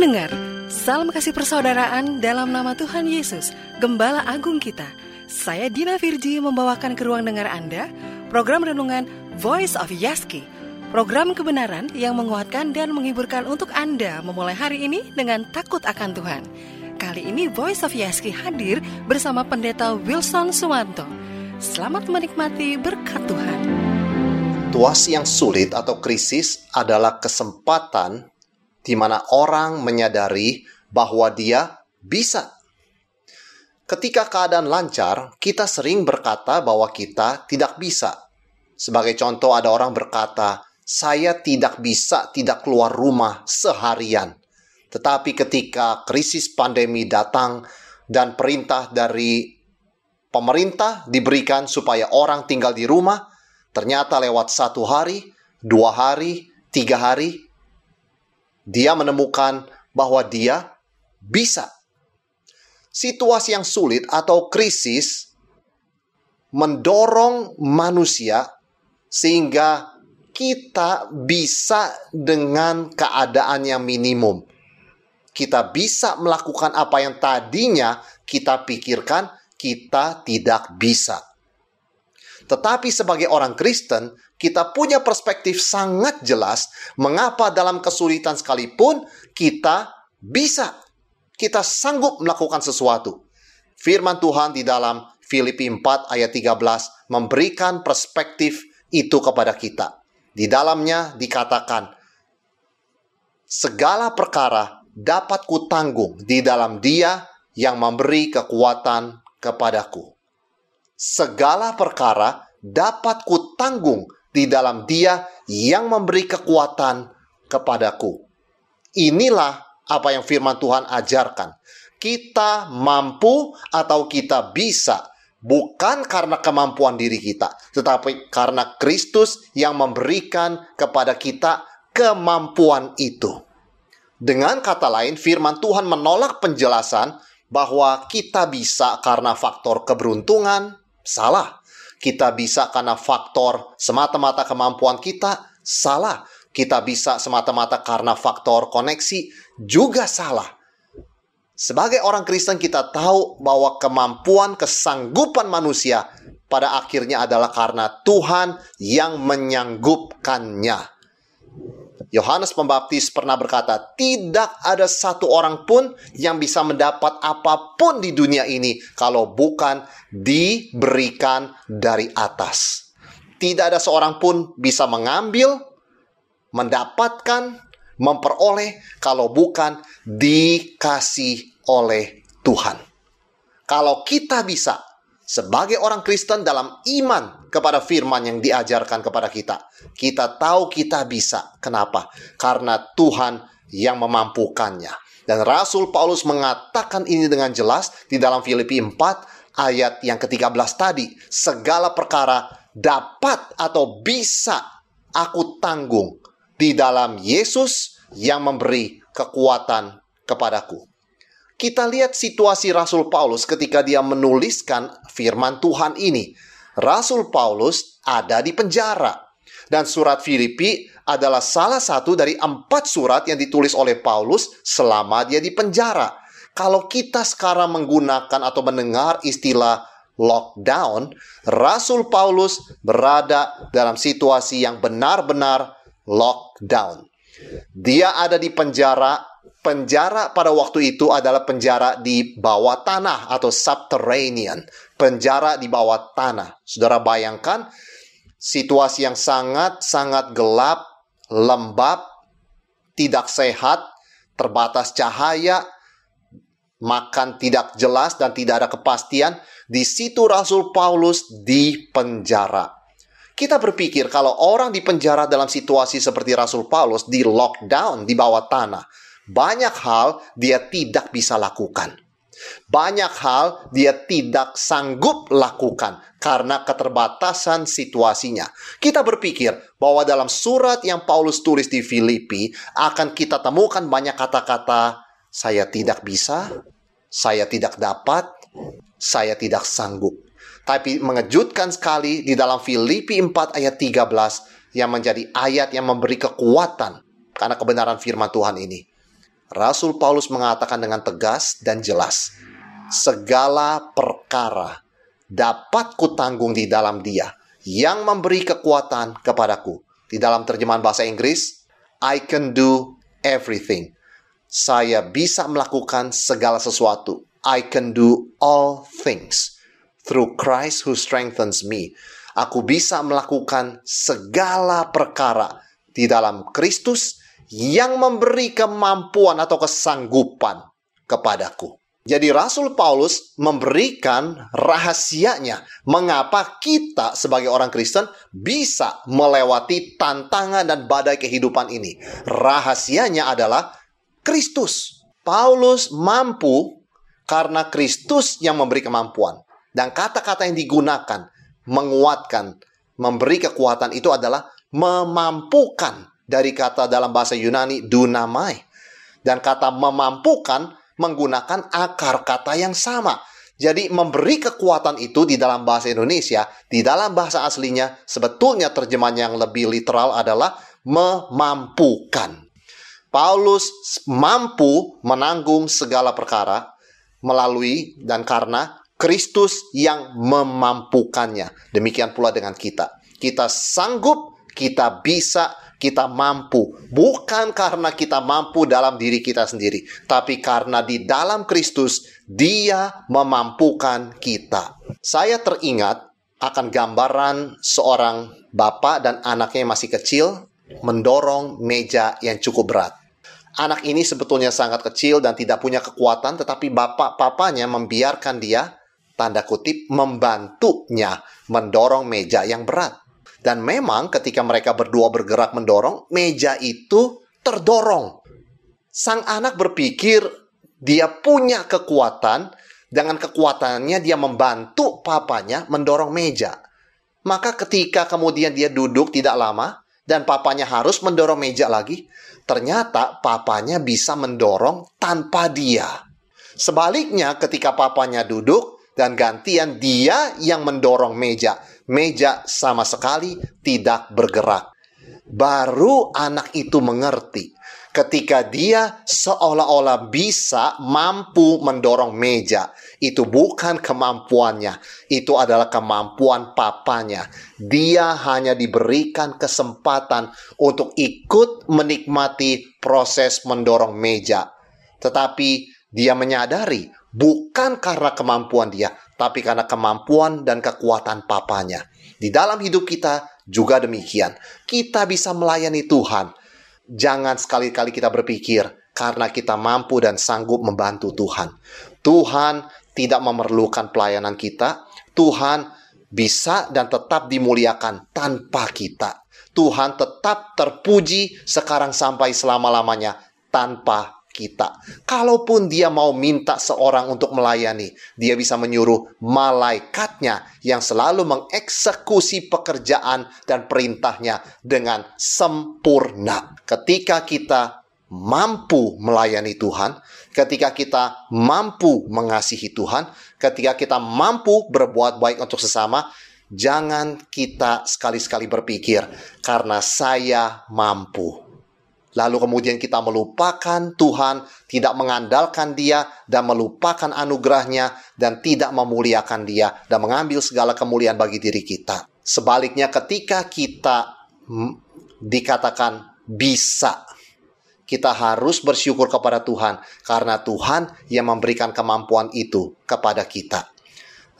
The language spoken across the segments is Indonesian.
pendengar, salam kasih persaudaraan dalam nama Tuhan Yesus, Gembala Agung kita. Saya Dina Virji membawakan ke ruang dengar Anda program renungan Voice of Yaski. Program kebenaran yang menguatkan dan menghiburkan untuk Anda memulai hari ini dengan takut akan Tuhan. Kali ini Voice of Yaski hadir bersama Pendeta Wilson Suwanto. Selamat menikmati berkat Tuhan. Situasi yang sulit atau krisis adalah kesempatan di mana orang menyadari bahwa dia bisa. Ketika keadaan lancar, kita sering berkata bahwa kita tidak bisa. Sebagai contoh, ada orang berkata, "Saya tidak bisa tidak keluar rumah seharian." Tetapi ketika krisis pandemi datang dan perintah dari pemerintah diberikan supaya orang tinggal di rumah, ternyata lewat satu hari, dua hari, tiga hari, dia menemukan bahwa dia bisa. Situasi yang sulit atau krisis mendorong manusia sehingga kita bisa dengan keadaan yang minimum. Kita bisa melakukan apa yang tadinya kita pikirkan kita tidak bisa. Tetapi sebagai orang Kristen, kita punya perspektif sangat jelas mengapa dalam kesulitan sekalipun kita bisa. Kita sanggup melakukan sesuatu. Firman Tuhan di dalam Filipi 4 ayat 13 memberikan perspektif itu kepada kita. Di dalamnya dikatakan, segala perkara dapat kutanggung di dalam dia yang memberi kekuatan kepadaku segala perkara dapat kutanggung di dalam Dia yang memberi kekuatan kepadaku. Inilah apa yang firman Tuhan ajarkan. Kita mampu atau kita bisa bukan karena kemampuan diri kita, tetapi karena Kristus yang memberikan kepada kita kemampuan itu. Dengan kata lain, firman Tuhan menolak penjelasan bahwa kita bisa karena faktor keberuntungan, Salah. Kita bisa karena faktor semata-mata kemampuan kita, salah. Kita bisa semata-mata karena faktor koneksi, juga salah. Sebagai orang Kristen kita tahu bahwa kemampuan kesanggupan manusia pada akhirnya adalah karena Tuhan yang menyanggupkannya. Yohanes Pembaptis pernah berkata, "Tidak ada satu orang pun yang bisa mendapat apa pun di dunia ini kalau bukan diberikan dari atas." Tidak ada seorang pun bisa mengambil, mendapatkan, memperoleh kalau bukan dikasih oleh Tuhan. Kalau kita bisa sebagai orang Kristen dalam iman kepada firman yang diajarkan kepada kita. Kita tahu kita bisa. Kenapa? Karena Tuhan yang memampukannya. Dan Rasul Paulus mengatakan ini dengan jelas di dalam Filipi 4 ayat yang ke-13 tadi. Segala perkara dapat atau bisa aku tanggung di dalam Yesus yang memberi kekuatan kepadaku kita lihat situasi Rasul Paulus ketika dia menuliskan firman Tuhan ini. Rasul Paulus ada di penjara. Dan surat Filipi adalah salah satu dari empat surat yang ditulis oleh Paulus selama dia di penjara. Kalau kita sekarang menggunakan atau mendengar istilah lockdown, Rasul Paulus berada dalam situasi yang benar-benar lockdown. Dia ada di penjara penjara pada waktu itu adalah penjara di bawah tanah atau subterranean, penjara di bawah tanah. Saudara bayangkan situasi yang sangat-sangat gelap, lembab, tidak sehat, terbatas cahaya, makan tidak jelas dan tidak ada kepastian. Di situ Rasul Paulus di penjara. Kita berpikir kalau orang di penjara dalam situasi seperti Rasul Paulus di lockdown di bawah tanah, banyak hal dia tidak bisa lakukan. Banyak hal dia tidak sanggup lakukan karena keterbatasan situasinya. Kita berpikir bahwa dalam surat yang Paulus tulis di Filipi akan kita temukan banyak kata-kata saya tidak bisa, saya tidak dapat, saya tidak sanggup. Tapi mengejutkan sekali di dalam Filipi 4 ayat 13 yang menjadi ayat yang memberi kekuatan karena kebenaran firman Tuhan ini. Rasul Paulus mengatakan dengan tegas dan jelas, segala perkara dapat kutanggung di dalam dia yang memberi kekuatan kepadaku. Di dalam terjemahan bahasa Inggris, I can do everything. Saya bisa melakukan segala sesuatu. I can do all things through Christ who strengthens me. Aku bisa melakukan segala perkara di dalam Kristus yang memberi kemampuan atau kesanggupan kepadaku. Jadi Rasul Paulus memberikan rahasianya mengapa kita sebagai orang Kristen bisa melewati tantangan dan badai kehidupan ini. Rahasianya adalah Kristus. Paulus mampu karena Kristus yang memberi kemampuan. Dan kata-kata yang digunakan menguatkan, memberi kekuatan itu adalah memampukan dari kata dalam bahasa Yunani dunamai. Dan kata memampukan menggunakan akar kata yang sama. Jadi memberi kekuatan itu di dalam bahasa Indonesia, di dalam bahasa aslinya sebetulnya terjemahan yang lebih literal adalah memampukan. Paulus mampu menanggung segala perkara melalui dan karena Kristus yang memampukannya. Demikian pula dengan kita. Kita sanggup, kita bisa kita mampu, bukan karena kita mampu dalam diri kita sendiri, tapi karena di dalam Kristus Dia memampukan kita. Saya teringat akan gambaran seorang bapak dan anaknya yang masih kecil mendorong meja yang cukup berat. Anak ini sebetulnya sangat kecil dan tidak punya kekuatan, tetapi bapak papanya membiarkan dia, tanda kutip, membantunya mendorong meja yang berat. Dan memang ketika mereka berdua bergerak mendorong, meja itu terdorong. Sang anak berpikir dia punya kekuatan, dengan kekuatannya dia membantu papanya mendorong meja. Maka ketika kemudian dia duduk tidak lama dan papanya harus mendorong meja lagi, ternyata papanya bisa mendorong tanpa dia. Sebaliknya ketika papanya duduk dan gantian dia yang mendorong meja meja sama sekali tidak bergerak. Baru anak itu mengerti ketika dia seolah-olah bisa mampu mendorong meja. Itu bukan kemampuannya, itu adalah kemampuan papanya. Dia hanya diberikan kesempatan untuk ikut menikmati proses mendorong meja. Tetapi dia menyadari bukan karena kemampuan dia, tapi karena kemampuan dan kekuatan papanya. Di dalam hidup kita juga demikian. Kita bisa melayani Tuhan. Jangan sekali-kali kita berpikir karena kita mampu dan sanggup membantu Tuhan. Tuhan tidak memerlukan pelayanan kita. Tuhan bisa dan tetap dimuliakan tanpa kita. Tuhan tetap terpuji sekarang sampai selama-lamanya tanpa kita. Kalaupun dia mau minta seorang untuk melayani, dia bisa menyuruh malaikatnya yang selalu mengeksekusi pekerjaan dan perintahnya dengan sempurna. Ketika kita mampu melayani Tuhan, ketika kita mampu mengasihi Tuhan, ketika kita mampu berbuat baik untuk sesama, jangan kita sekali-sekali berpikir karena saya mampu Lalu kemudian kita melupakan Tuhan, tidak mengandalkan Dia, dan melupakan anugerahnya, dan tidak memuliakan Dia, dan mengambil segala kemuliaan bagi diri kita. Sebaliknya ketika kita dikatakan bisa, kita harus bersyukur kepada Tuhan, karena Tuhan yang memberikan kemampuan itu kepada kita.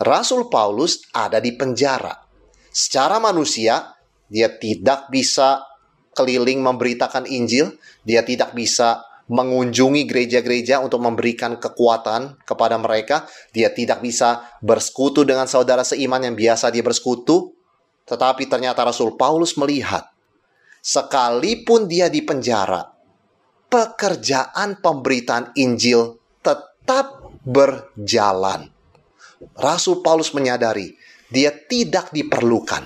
Rasul Paulus ada di penjara. Secara manusia, dia tidak bisa keliling memberitakan Injil, dia tidak bisa mengunjungi gereja-gereja untuk memberikan kekuatan kepada mereka, dia tidak bisa bersekutu dengan saudara seiman yang biasa dia bersekutu, tetapi ternyata Rasul Paulus melihat sekalipun dia di penjara, pekerjaan pemberitaan Injil tetap berjalan. Rasul Paulus menyadari dia tidak diperlukan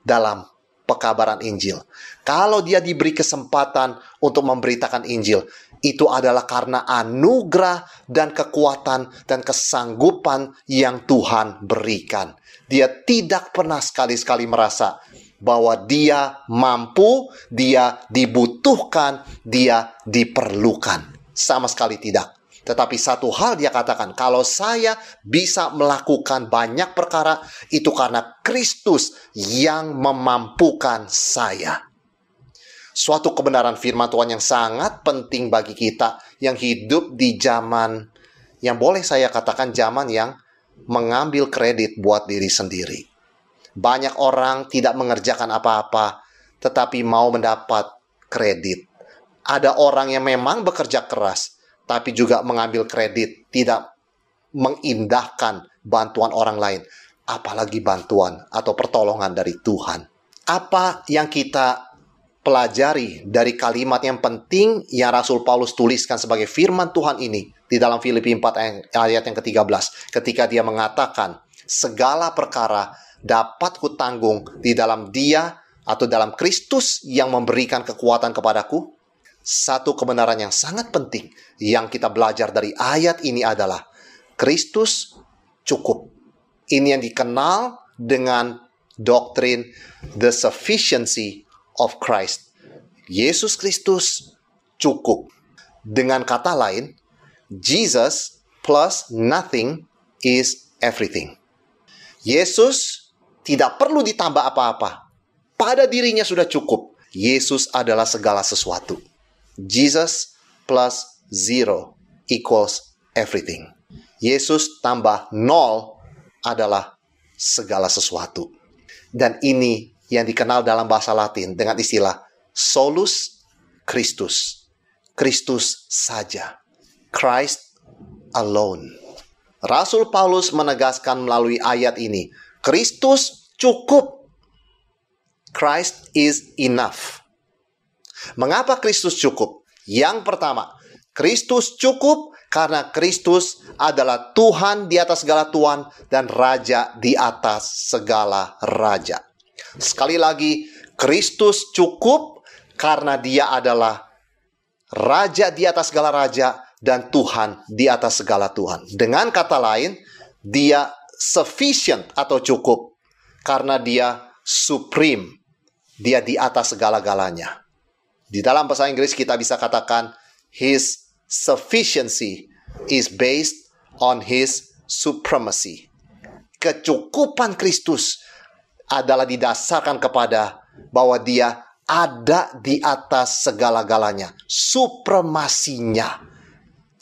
dalam pekabaran Injil. Kalau dia diberi kesempatan untuk memberitakan Injil, itu adalah karena anugerah dan kekuatan dan kesanggupan yang Tuhan berikan. Dia tidak pernah sekali-sekali merasa bahwa dia mampu, dia dibutuhkan, dia diperlukan. Sama sekali tidak. Tetapi satu hal dia katakan, kalau saya bisa melakukan banyak perkara, itu karena Kristus yang memampukan saya. Suatu kebenaran firman Tuhan yang sangat penting bagi kita yang hidup di zaman yang boleh saya katakan zaman yang mengambil kredit buat diri sendiri. Banyak orang tidak mengerjakan apa-apa, tetapi mau mendapat kredit. Ada orang yang memang bekerja keras, tapi juga mengambil kredit, tidak mengindahkan bantuan orang lain, apalagi bantuan atau pertolongan dari Tuhan. Apa yang kita pelajari dari kalimat yang penting yang Rasul Paulus tuliskan sebagai firman Tuhan ini di dalam Filipi 4 ayat yang ke-13 ketika dia mengatakan segala perkara dapat kutanggung di dalam dia atau dalam Kristus yang memberikan kekuatan kepadaku satu kebenaran yang sangat penting yang kita belajar dari ayat ini adalah Kristus cukup. Ini yang dikenal dengan doktrin the sufficiency of Christ. Yesus Kristus cukup. Dengan kata lain, Jesus plus nothing is everything. Yesus tidak perlu ditambah apa-apa. Pada dirinya sudah cukup. Yesus adalah segala sesuatu. Jesus plus zero equals everything. Yesus tambah nol adalah segala sesuatu. Dan ini yang dikenal dalam bahasa Latin dengan istilah solus Christus. Kristus saja. Christ alone. Rasul Paulus menegaskan melalui ayat ini, Kristus cukup. Christ is enough. Mengapa Kristus cukup? Yang pertama, Kristus cukup karena Kristus adalah Tuhan di atas segala Tuhan dan Raja di atas segala Raja. Sekali lagi, Kristus cukup karena dia adalah raja di atas segala raja dan Tuhan di atas segala Tuhan. Dengan kata lain, dia sufficient atau cukup karena dia supreme. Dia di atas segala-galanya. Di dalam bahasa Inggris kita bisa katakan his sufficiency is based on his supremacy. Kecukupan Kristus adalah didasarkan kepada bahwa dia ada di atas segala-galanya, supremasinya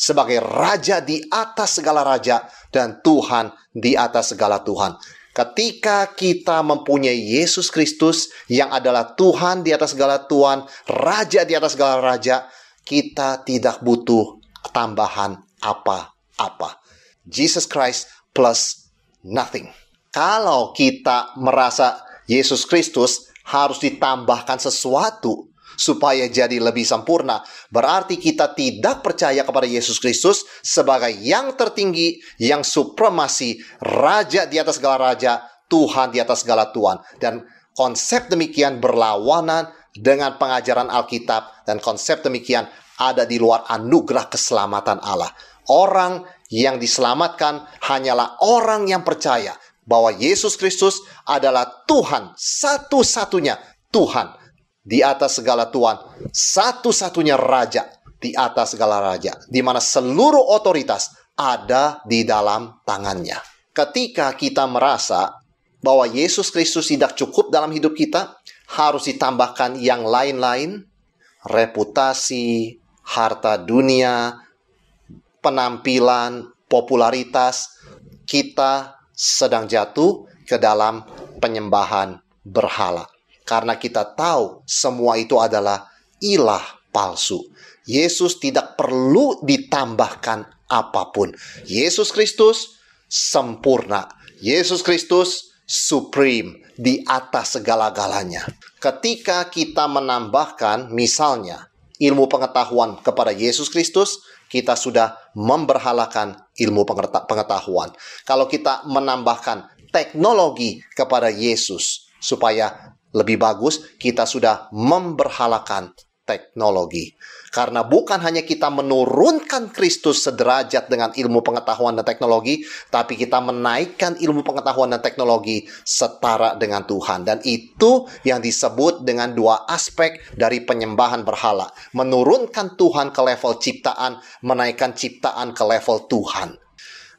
sebagai raja di atas segala raja dan Tuhan di atas segala Tuhan. Ketika kita mempunyai Yesus Kristus yang adalah Tuhan di atas segala Tuhan, raja di atas segala raja, kita tidak butuh tambahan apa-apa. Jesus Christ plus nothing. Kalau kita merasa Yesus Kristus harus ditambahkan sesuatu supaya jadi lebih sempurna, berarti kita tidak percaya kepada Yesus Kristus sebagai yang tertinggi, yang supremasi, raja di atas segala raja, Tuhan di atas segala Tuhan. Dan konsep demikian berlawanan dengan pengajaran Alkitab dan konsep demikian ada di luar anugerah keselamatan Allah. Orang yang diselamatkan hanyalah orang yang percaya bahwa Yesus Kristus adalah Tuhan, satu-satunya Tuhan di atas segala Tuhan, satu-satunya Raja di atas segala Raja, di mana seluruh otoritas ada di dalam tangannya. Ketika kita merasa bahwa Yesus Kristus tidak cukup dalam hidup kita, harus ditambahkan yang lain-lain, reputasi, harta dunia, penampilan, popularitas, kita sedang jatuh ke dalam penyembahan berhala. Karena kita tahu semua itu adalah ilah palsu. Yesus tidak perlu ditambahkan apa pun. Yesus Kristus sempurna. Yesus Kristus supreme di atas segala-galanya. Ketika kita menambahkan misalnya ilmu pengetahuan kepada Yesus Kristus, kita sudah memberhalakan ilmu pengetahuan. Kalau kita menambahkan teknologi kepada Yesus supaya lebih bagus, kita sudah memberhalakan teknologi. Karena bukan hanya kita menurunkan Kristus sederajat dengan ilmu pengetahuan dan teknologi, tapi kita menaikkan ilmu pengetahuan dan teknologi setara dengan Tuhan. Dan itu yang disebut dengan dua aspek dari penyembahan berhala. Menurunkan Tuhan ke level ciptaan, menaikkan ciptaan ke level Tuhan.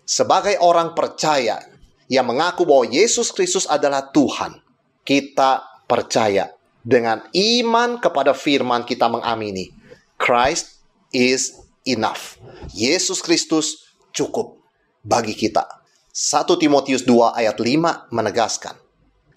Sebagai orang percaya yang mengaku bahwa Yesus Kristus adalah Tuhan, kita percaya dengan iman kepada firman kita mengamini Christ is enough. Yesus Kristus cukup bagi kita. 1 Timotius 2 ayat 5 menegaskan,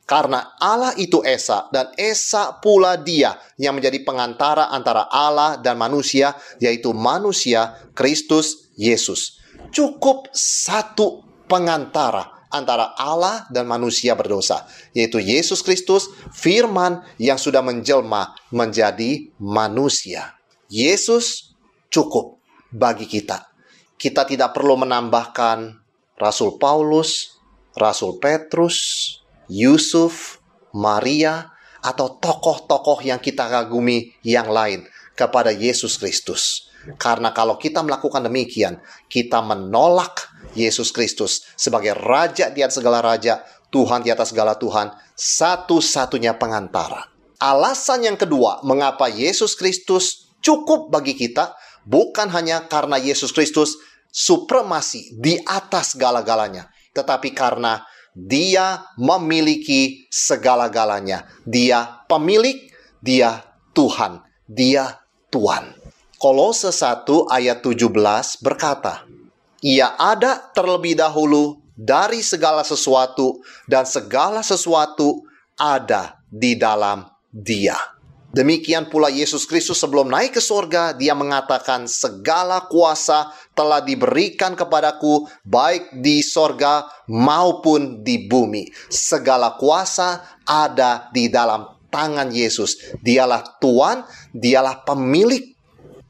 karena Allah itu Esa dan Esa pula dia yang menjadi pengantara antara Allah dan manusia, yaitu manusia Kristus Yesus. Cukup satu pengantara antara Allah dan manusia berdosa, yaitu Yesus Kristus, firman yang sudah menjelma menjadi manusia. Yesus cukup bagi kita. Kita tidak perlu menambahkan Rasul Paulus, Rasul Petrus, Yusuf, Maria, atau tokoh-tokoh yang kita kagumi yang lain kepada Yesus Kristus. Karena kalau kita melakukan demikian, kita menolak Yesus Kristus sebagai Raja di atas segala Raja, Tuhan di atas segala Tuhan, satu-satunya pengantara. Alasan yang kedua, mengapa Yesus Kristus cukup bagi kita bukan hanya karena Yesus Kristus supremasi di atas segala-galanya, tetapi karena dia memiliki segala-galanya. Dia pemilik, dia Tuhan, dia Tuhan. Kolose 1 ayat 17 berkata, Ia ada terlebih dahulu dari segala sesuatu dan segala sesuatu ada di dalam dia. Demikian pula Yesus Kristus sebelum naik ke sorga, dia mengatakan segala kuasa telah diberikan kepadaku baik di sorga maupun di bumi. Segala kuasa ada di dalam tangan Yesus. Dialah Tuhan, dialah pemilik.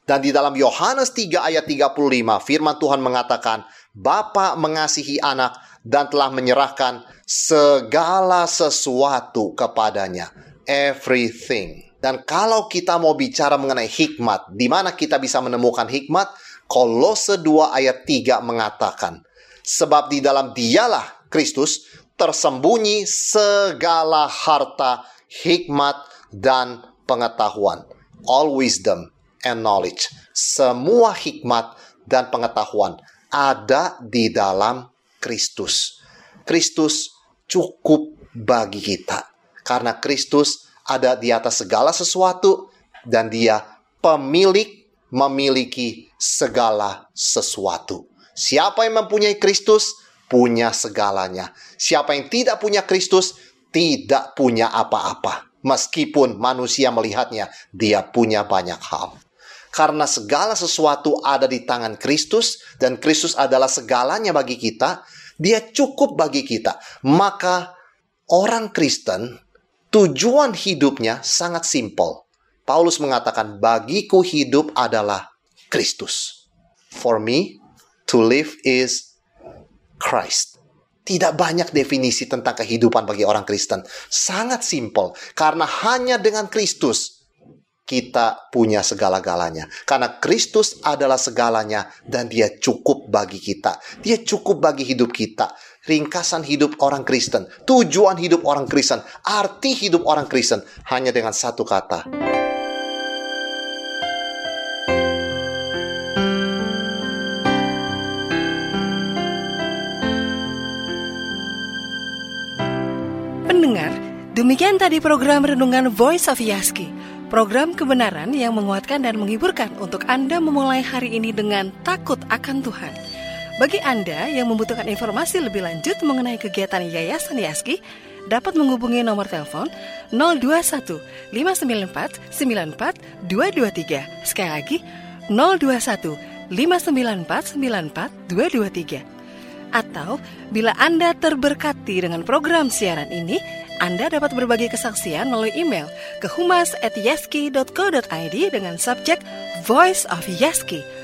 Dan di dalam Yohanes 3 ayat 35 firman Tuhan mengatakan, Bapa mengasihi anak dan telah menyerahkan segala sesuatu kepadanya. Everything. Dan kalau kita mau bicara mengenai hikmat, di mana kita bisa menemukan hikmat? Kolose 2 ayat 3 mengatakan, Sebab di dalam dialah Kristus tersembunyi segala harta, hikmat, dan pengetahuan. All wisdom and knowledge. Semua hikmat dan pengetahuan ada di dalam Kristus. Kristus cukup bagi kita. Karena Kristus ada di atas segala sesuatu dan dia pemilik memiliki segala sesuatu. Siapa yang mempunyai Kristus punya segalanya. Siapa yang tidak punya Kristus tidak punya apa-apa. Meskipun manusia melihatnya, dia punya banyak hal. Karena segala sesuatu ada di tangan Kristus dan Kristus adalah segalanya bagi kita, dia cukup bagi kita. Maka orang Kristen Tujuan hidupnya sangat simpel. Paulus mengatakan, "Bagiku hidup adalah Kristus." For me, to live is Christ. Tidak banyak definisi tentang kehidupan bagi orang Kristen. Sangat simpel. Karena hanya dengan Kristus kita punya segala-galanya. Karena Kristus adalah segalanya dan dia cukup bagi kita. Dia cukup bagi hidup kita ringkasan hidup orang Kristen, tujuan hidup orang Kristen, arti hidup orang Kristen hanya dengan satu kata. Pendengar, demikian tadi program Renungan Voice of Yaski. Program kebenaran yang menguatkan dan menghiburkan untuk Anda memulai hari ini dengan takut akan Tuhan. Bagi Anda yang membutuhkan informasi lebih lanjut mengenai kegiatan Yayasan Yaski, dapat menghubungi nomor telepon 021 594 94 223. Sekali lagi 021 594 94 223. Atau bila Anda terberkati dengan program siaran ini, Anda dapat berbagi kesaksian melalui email ke humas@yaski.co.id dengan subjek Voice of Yaski.